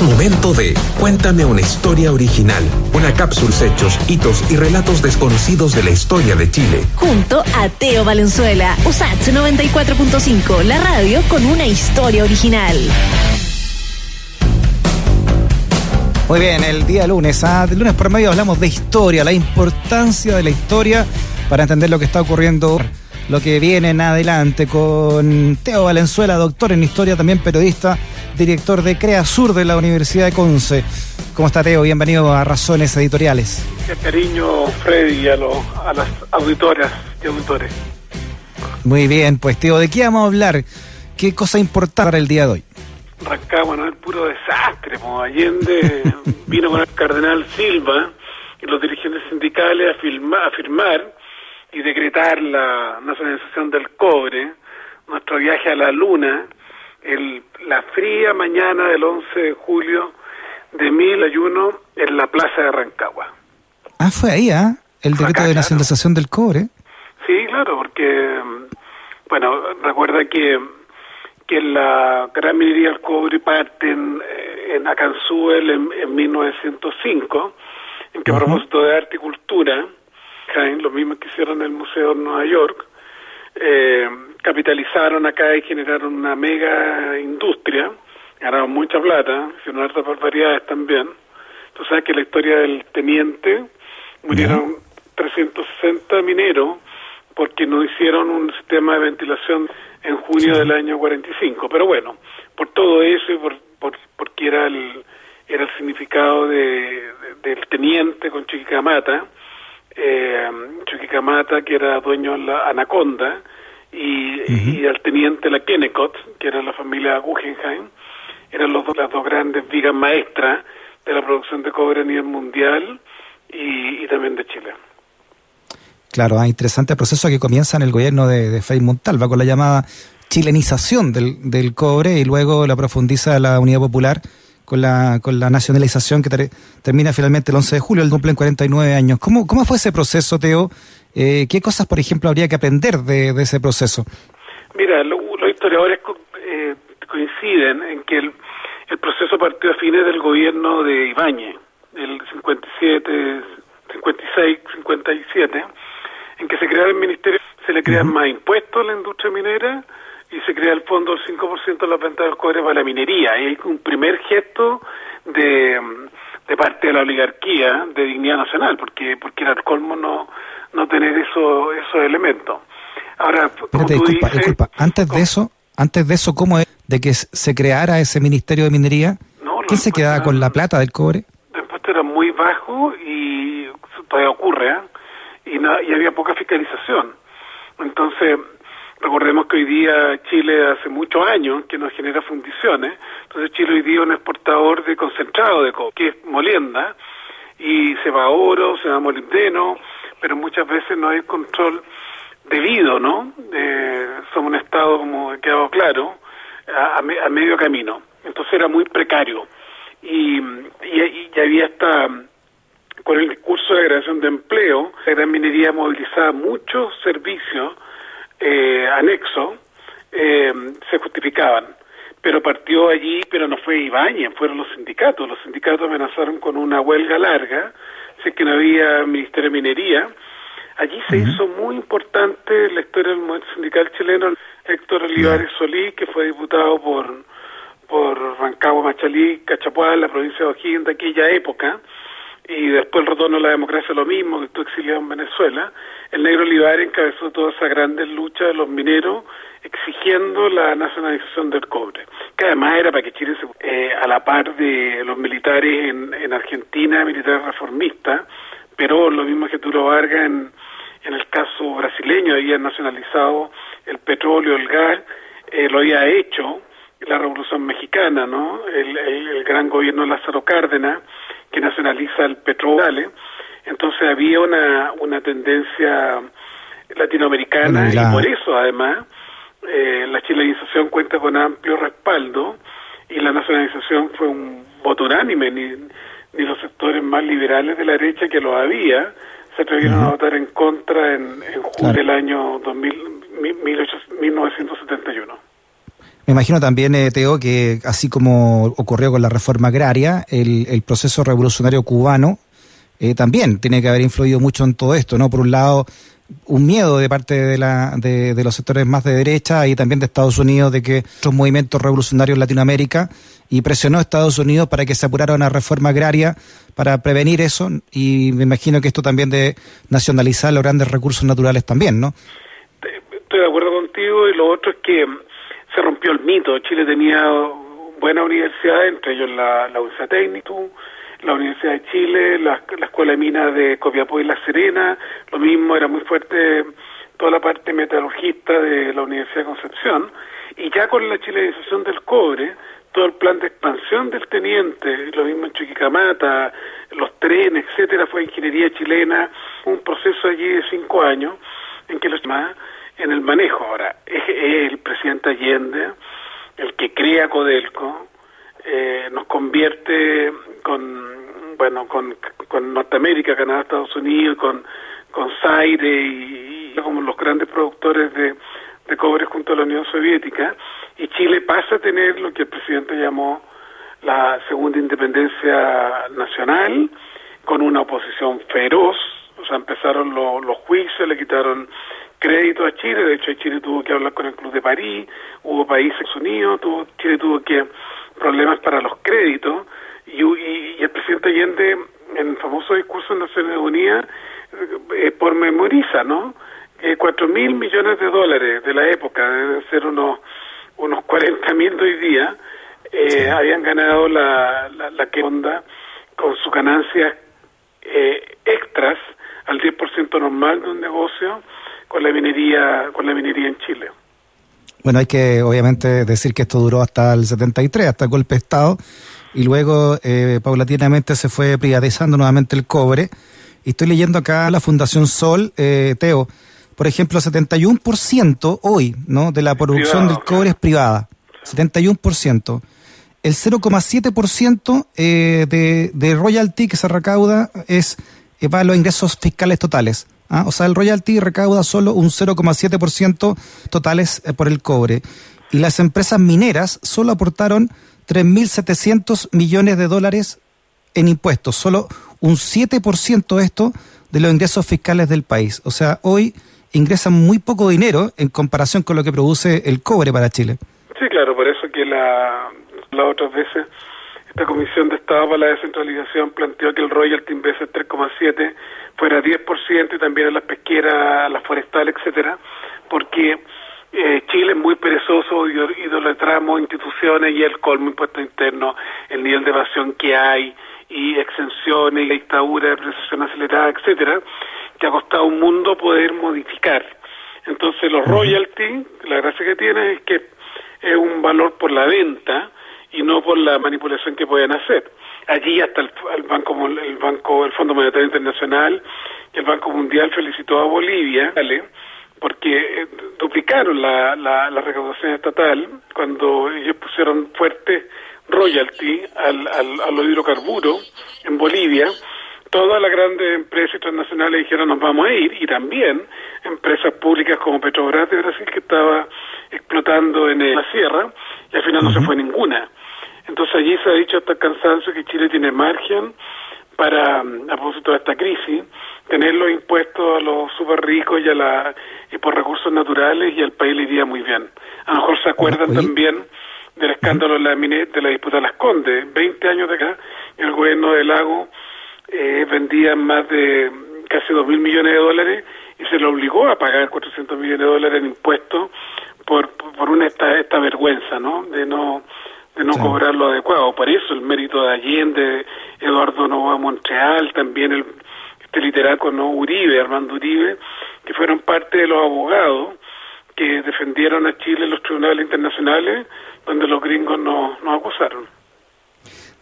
Es momento de Cuéntame una historia original. Una cápsula hechos, hitos y relatos desconocidos de la historia de Chile. Junto a Teo Valenzuela. USAT 94.5, la radio con una historia original. Muy bien, el día lunes, ah, de lunes por medio hablamos de historia, la importancia de la historia para entender lo que está ocurriendo, lo que viene en adelante con Teo Valenzuela, doctor en historia, también periodista director de Crea Sur de la Universidad de Conce. ¿Cómo está Teo? Bienvenido a Razones Editoriales. Qué cariño, Freddy, a, a las auditoras y auditores. Muy bien, pues Teo, ¿de qué vamos a hablar? ¿Qué cosa importa para el día de hoy? Arrancamos, ¿no? El puro desastre. Allende vino con el cardenal Silva y los dirigentes sindicales a, a firmar y decretar la nacionalización del cobre, nuestro viaje a la luna, el, la fría mañana del 11 de julio de 1001 en la plaza de Rancagua. Ah, fue ahí, ¿ah? El decreto de nacionalización del cobre. Sí, claro, porque, bueno, recuerda que, que la gran minería del cobre parte en, en Acanzuel en, 1905, en que a propósito de arte y cultura, lo mismo que hicieron en el Museo de Nueva York, eh, capitalizaron acá y generaron una mega industria, ganaron mucha plata, hicieron hartas barbaridades también. Tú sabes que la historia del teniente murieron 360 mineros porque no hicieron un sistema de ventilación en junio del año 45. Pero bueno, por todo eso y por, por porque era el era el significado de, del teniente con Chiquicamata, eh, Chiquicamata que era dueño de la Anaconda, y, al teniente la Kennecott, que era la familia Guggenheim, eran los dos, las dos grandes vigas maestras de la producción de cobre a nivel mundial y, también de Chile. Claro, ah, interesante proceso que comienza en el gobierno de, de Montalva con la llamada chilenización del, del cobre y luego la profundiza la Unidad Popular con la, con la nacionalización que termina finalmente el 11 de julio, el cumplen 49 años. ¿Cómo, ¿Cómo fue ese proceso, Teo? Eh, ¿Qué cosas, por ejemplo, habría que aprender de, ese proceso? Mira, los historiadores eh, coinciden en que el, proceso partió a fines del gobierno de Ibáñez, el 57, 56, 57, en que se crea el ministerio, se le crean más impuestos a la industria minera y se crea el fondo del 5% de las ventas del cobre para la minería. Y hay un primer gesto de, de parte de la oligarquía de dignidad nacional, porque porque era el colmo no, no tener eso, esos elementos. Ahora, disculpa, disculpa, antes de eso, antes de eso, ¿cómo es de que se creara ese Ministerio de Minería? ¿Quién se quedaba con la plata del cobre? El impuesto era muy bajo y todavía ocurre, ¿eh? y, y había poca fiscalización. Entonces, Recordemos que hoy día Chile hace muchos años que nos genera fundiciones, entonces Chile hoy día es un exportador de concentrado de cobre, que es molienda, y se va oro, se va molibdeno, pero muchas veces no hay control debido, ¿no? Eh, somos un Estado, como ha quedado claro, a, medio camino. Entonces era muy precario. Y, y, y había esta, con el discurso de creación de empleo, la gran minería movilizaba muchos servicios eh, anexo eh, se justificaban. Pero partió allí, pero no fue Ibañez, fueron los sindicatos. Los sindicatos amenazaron con una huelga larga, si que no había Ministerio de Minería. Allí se hizo muy importante la historia del movimiento sindical chileno, Héctor Olivares Solí, que fue diputado por, por Rancagua, Machalí, Cachapuá, la provincia de O'Higgins de aquella época, y después el retorno a la democracia lo mismo, que estuvo exiliado en Venezuela, el negro Olivares encabezó toda esa grandes lucha de los mineros exigiendo la nacionalización del cobre, que además era para que Chile, se, eh, a la par de los militares en, en Argentina, militares reformistas, pero lo mismo que Turo Vargas en, en el caso brasileño, había nacionalizado el petróleo, el gas, eh, lo había hecho la Revolución Mexicana, ¿no? El, el gran gobierno de Lázaro Cárdenas, que nacionaliza el petróleo, entonces había una, una tendencia latinoamericana y por eso además eh, la chilenización cuenta con amplio respaldo y la nacionalización fue un voto unánime, ni, ni los sectores más liberales de la derecha que lo había se atrevieron a votar en contra en, en julio del año 2000, 1971. Me imagino también, eh, Teo, que así como ocurrió con la reforma agraria, el, el proceso revolucionario cubano eh, también tiene que haber influido mucho en todo esto, ¿no? Por un lado, un miedo de parte de, la, de, los sectores más de derecha y también de Estados Unidos de que estos movimientos revolucionarios en Latinoamérica y presionó a Estados Unidos para que se apurara una reforma agraria para prevenir eso y me imagino que esto también de nacionalizar los grandes recursos naturales también, ¿no? Estoy de acuerdo contigo y lo otro es que se rompió el mito. Chile tenía buenas universidades, entre ellos la, la Técnico, la Universidad de Chile, la, la Escuela de Minas de Copiapó y La Serena, lo mismo, era muy fuerte toda la parte metalurgista de la Universidad de Concepción, y ya con la chilenización del cobre, todo el plan de expansión del teniente, lo mismo en Chuquicamata, los trenes, etcétera, fue ingeniería chilena, un proceso allí de cinco años en que los demás en el manejo. Ahora es, el presidente Allende el que crea Codelco eh, nos convierte con bueno con, con Norteamérica Canadá Estados Unidos con con Zaire y, como los grandes productores de, de cobre junto a la Unión Soviética. Y Chile pasa a tener lo que el presidente llamó la segunda independencia nacional con una oposición feroz. O sea empezaron lo, los juicios le quitaron crédito a Chile, de hecho Chile tuvo que hablar con el Club de París, hubo países unidos, tuvo, Chile tuvo que problemas para los créditos y, y, y el presidente Allende en el famoso discurso en Naciones Unidas eh, por memoriza, ¿no? Eh, cuatro mil millones de dólares de la época, deben ser unos unos 40 mil de hoy día, eh, sí. habían ganado la, la, la que onda con sus ganancias eh, extras al 10% normal de un negocio con la minería con la minería en Chile. Bueno, hay que obviamente decir que esto duró hasta el 73, hasta el golpe de Estado, y luego eh, paulatinamente se fue privatizando nuevamente el cobre. Y estoy leyendo acá la Fundación Sol, eh, Teo, por ejemplo, 71% hoy ¿no? de la producción privado, del cobre es privada, 71%. El 0,7% eh, de, de royalty que se recauda es eh, para los ingresos fiscales totales. ¿Ah? O sea, el royalty recauda solo un 0,7% totales eh, por el cobre. Y las empresas mineras solo aportaron 3.700 millones de dólares en impuestos, solo un 7% de esto de los ingresos fiscales del país. O sea, hoy ingresan muy poco dinero en comparación con lo que produce el cobre para Chile. Sí, claro, por eso que la, las otras veces esta Comisión de Estado para la Descentralización planteó que el royalty en vez de 3,7 fuera 10% y también a las pesqueras, las forestales, etcétera, porque eh, Chile es muy perezoso, idolatramos instituciones y el colmo impuesto interno, el nivel de evasión que hay y exenciones y dictadura de prestación acelerada, etcétera, que ha costado un mundo poder modificar. Entonces los royalties, la gracia que tiene es que es un valor por la venta y no por la manipulación que pueden hacer. Allí hasta el, el banco el banco el Fondo Monetario Internacional y el Banco Mundial felicitó a Bolivia, ¿vale? porque duplicaron la, la, la recaudación estatal cuando ellos pusieron fuerte royalty al, al, a los hidrocarburos en Bolivia. Todas las grandes empresas transnacionales dijeron nos vamos a ir y también empresas públicas como Petrobras de Brasil que estaba explotando en la sierra y al final uh -huh. no se fue ninguna. Entonces allí se ha dicho hasta el cansancio que Chile tiene margen para, a propósito de esta crisis, tener los impuestos a los super ricos y, a la, y por recursos naturales y al país le iría muy bien. A lo mejor se acuerdan Oye. también del escándalo de la, de la disputa de las Condes. 20 años de acá, el gobierno del Lago eh, vendía más de casi 2 mil millones de dólares y se lo obligó a pagar 400 millones de dólares en impuestos por, por una esta, esta vergüenza, ¿no? De no de no sí. cobrar lo adecuado. Por eso el mérito de Allende, Eduardo Nova Montreal, también el este literato no Uribe, Armando Uribe, que fueron parte de los abogados que defendieron a Chile en los tribunales internacionales donde los gringos nos, nos acusaron.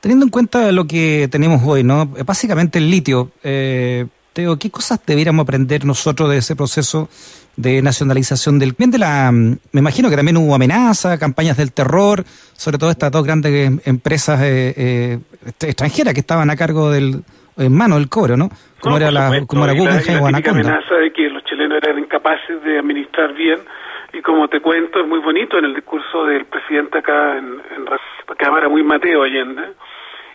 Teniendo en cuenta lo que tenemos hoy, ¿no? Básicamente el litio, eh, Teo, ¿qué cosas debiéramos aprender nosotros de ese proceso de nacionalización del bien de la me imagino que también hubo amenazas, campañas del terror, sobre todo estas dos grandes empresas eh, eh, extranjeras que estaban a cargo del en mano del cobre, ¿no? Como no, era la supuesto, como era Guggenheim la Anaconda. amenaza de que los chilenos eran incapaces de administrar bien Y como te cuento, es muy bonito en el discurso del presidente acá en, en Cámara, muy Mateo Allende,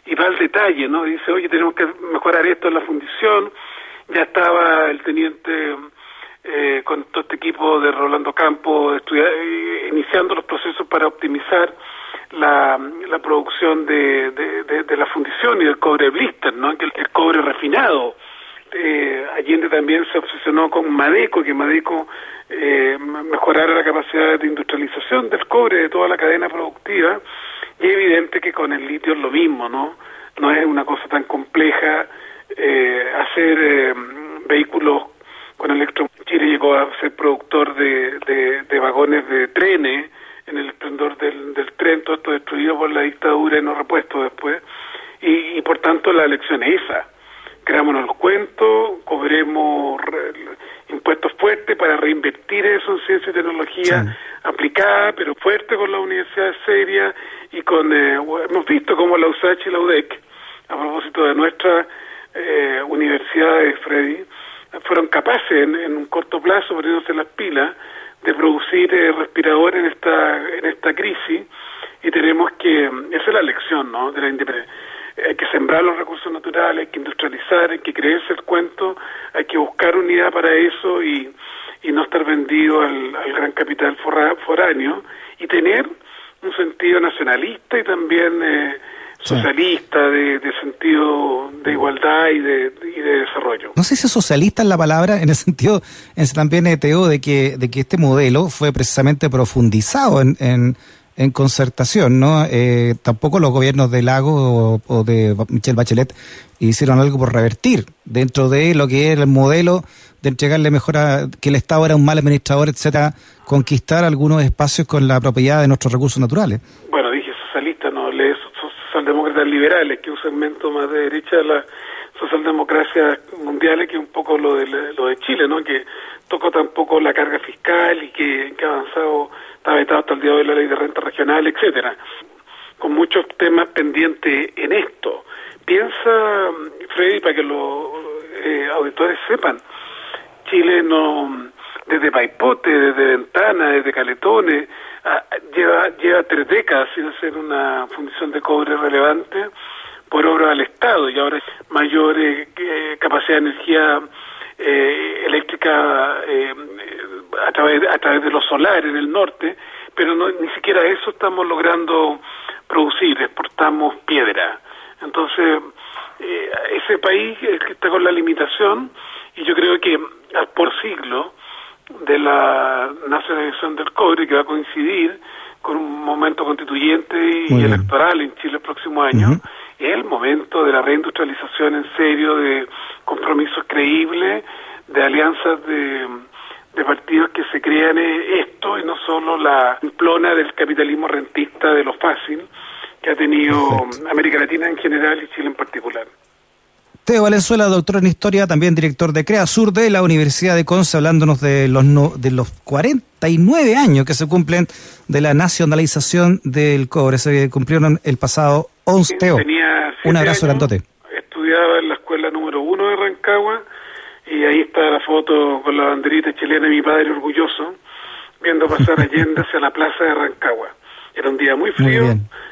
y va al detalle, ¿no? Dice, oye, tenemos que mejorar esto en la fundición. Ya estaba el teniente eh, con todo este equipo de Rolando Campos eh, iniciando los procesos para optimizar la, la producción de, de, la fundición y del cobre blister, ¿no? el, el cobre refinado. Eh, Allende también se obsesionó con Madeco, que Madeco eh, mejorara la capacidad de industrialización del cobre de toda la cadena productiva. Y es evidente que con el litio es lo mismo, ¿no? No es una cosa tan compleja eh, hacer eh, vehículos con electro. Chile llegó a ser productor de, de vagones de trenes en el esplendor del, del tren, todo esto destruido por la dictadura y no repuesto después. Y, y por tanto la elección es esa. Creámonos los cuentos, cobremos impuestos fuertes para reinvertir eso en ciencia y tecnología aplicada, pero fuerte con las universidades serias y con, eh, hemos visto como la USACH y la UDEC, a propósito de nuestras eh, universidades, Freddy, fueron capaces en, en un corto plazo, poniéndose las pilas, de producir eh, respiradores en esta en esta crisis. Y tenemos que esa es la lección no de la independencia hay que sembrar los recursos naturales hay que industrializar hay que creerse el cuento hay que buscar unidad para eso y, y no estar vendido al, al gran capital foráneo. Y tener un sentido nacionalista y también eh, socialista, de, sentido de igualdad y de, y de desarrollo. No sé si socialista es la palabra, en el sentido, en también Teo, de que, de que este modelo fue precisamente profundizado en, en, en concertación, ¿no? Eh, tampoco los gobiernos de Lago o, de Michelle Bachelet hicieron algo por revertir dentro de lo que era el modelo de entregarle mejor a que el Estado era un mal administrador, etcétera, conquistar algunos espacios con la propiedad de nuestros recursos naturales. Bueno, dije socialista, no le socialdemócratas liberales, que es un segmento más de derecha de las socialdemocracias mundiales, que un poco lo de, lo de Chile, ¿no? que tocó tampoco la carga fiscal y que, ha avanzado, está vetado hasta el día de hoy la ley de renta regional, etcétera con muchos temas pendientes en esto. Piensa, Freddy, para que los eh, auditores sepan, Chile no, desde Paipote, desde Ventana, desde Caletones, lleva, lleva tres décadas sin hacer una fundición de cobre relevante por obra del Estado y ahora es mayor eh, capacidad de energía eh, eléctrica eh, a, través, a través de los solares en el norte, pero no, ni siquiera eso estamos logrando producir, exportamos piedra. Entonces, ese país que está con la limitación y yo creo que por siglo de la nacionalización del cobre que va a coincidir con un momento constituyente y electoral en Chile el próximo año, es el momento de la reindustrialización en serio, de compromisos creíbles, de alianzas de, de partidos que se crean esto y no solo la plona del capitalismo rentista de lo fácil que ha tenido América Latina en general y Chile en particular. Teo Valenzuela, doctor en historia, también director de CREA Sur de la Universidad de Conce, hablándonos de los, de los 49 años que se cumplen de la nacionalización del cobre. Se cumplieron el pasado 11. Teo, un abrazo grandote. Estudiaba en la escuela número uno de Rancagua y ahí está la foto con la banderita chilena de mi padre orgulloso, viendo pasar Allende hacia la plaza de Rancagua. Era un día muy frío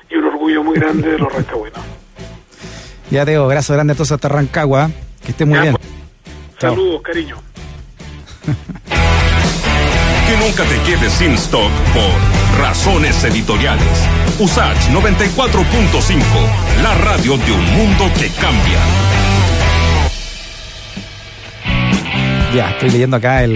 y un orgullo muy grande de los rancagüenos. Ya Teo, abrazo grande a todos hasta Rancagua. Que esté muy bien. Pues. Saludos, cariño. que nunca te quedes sin stock por razones editoriales. USACH 94.5, la radio de un mundo que cambia. Ya, estoy leyendo acá el,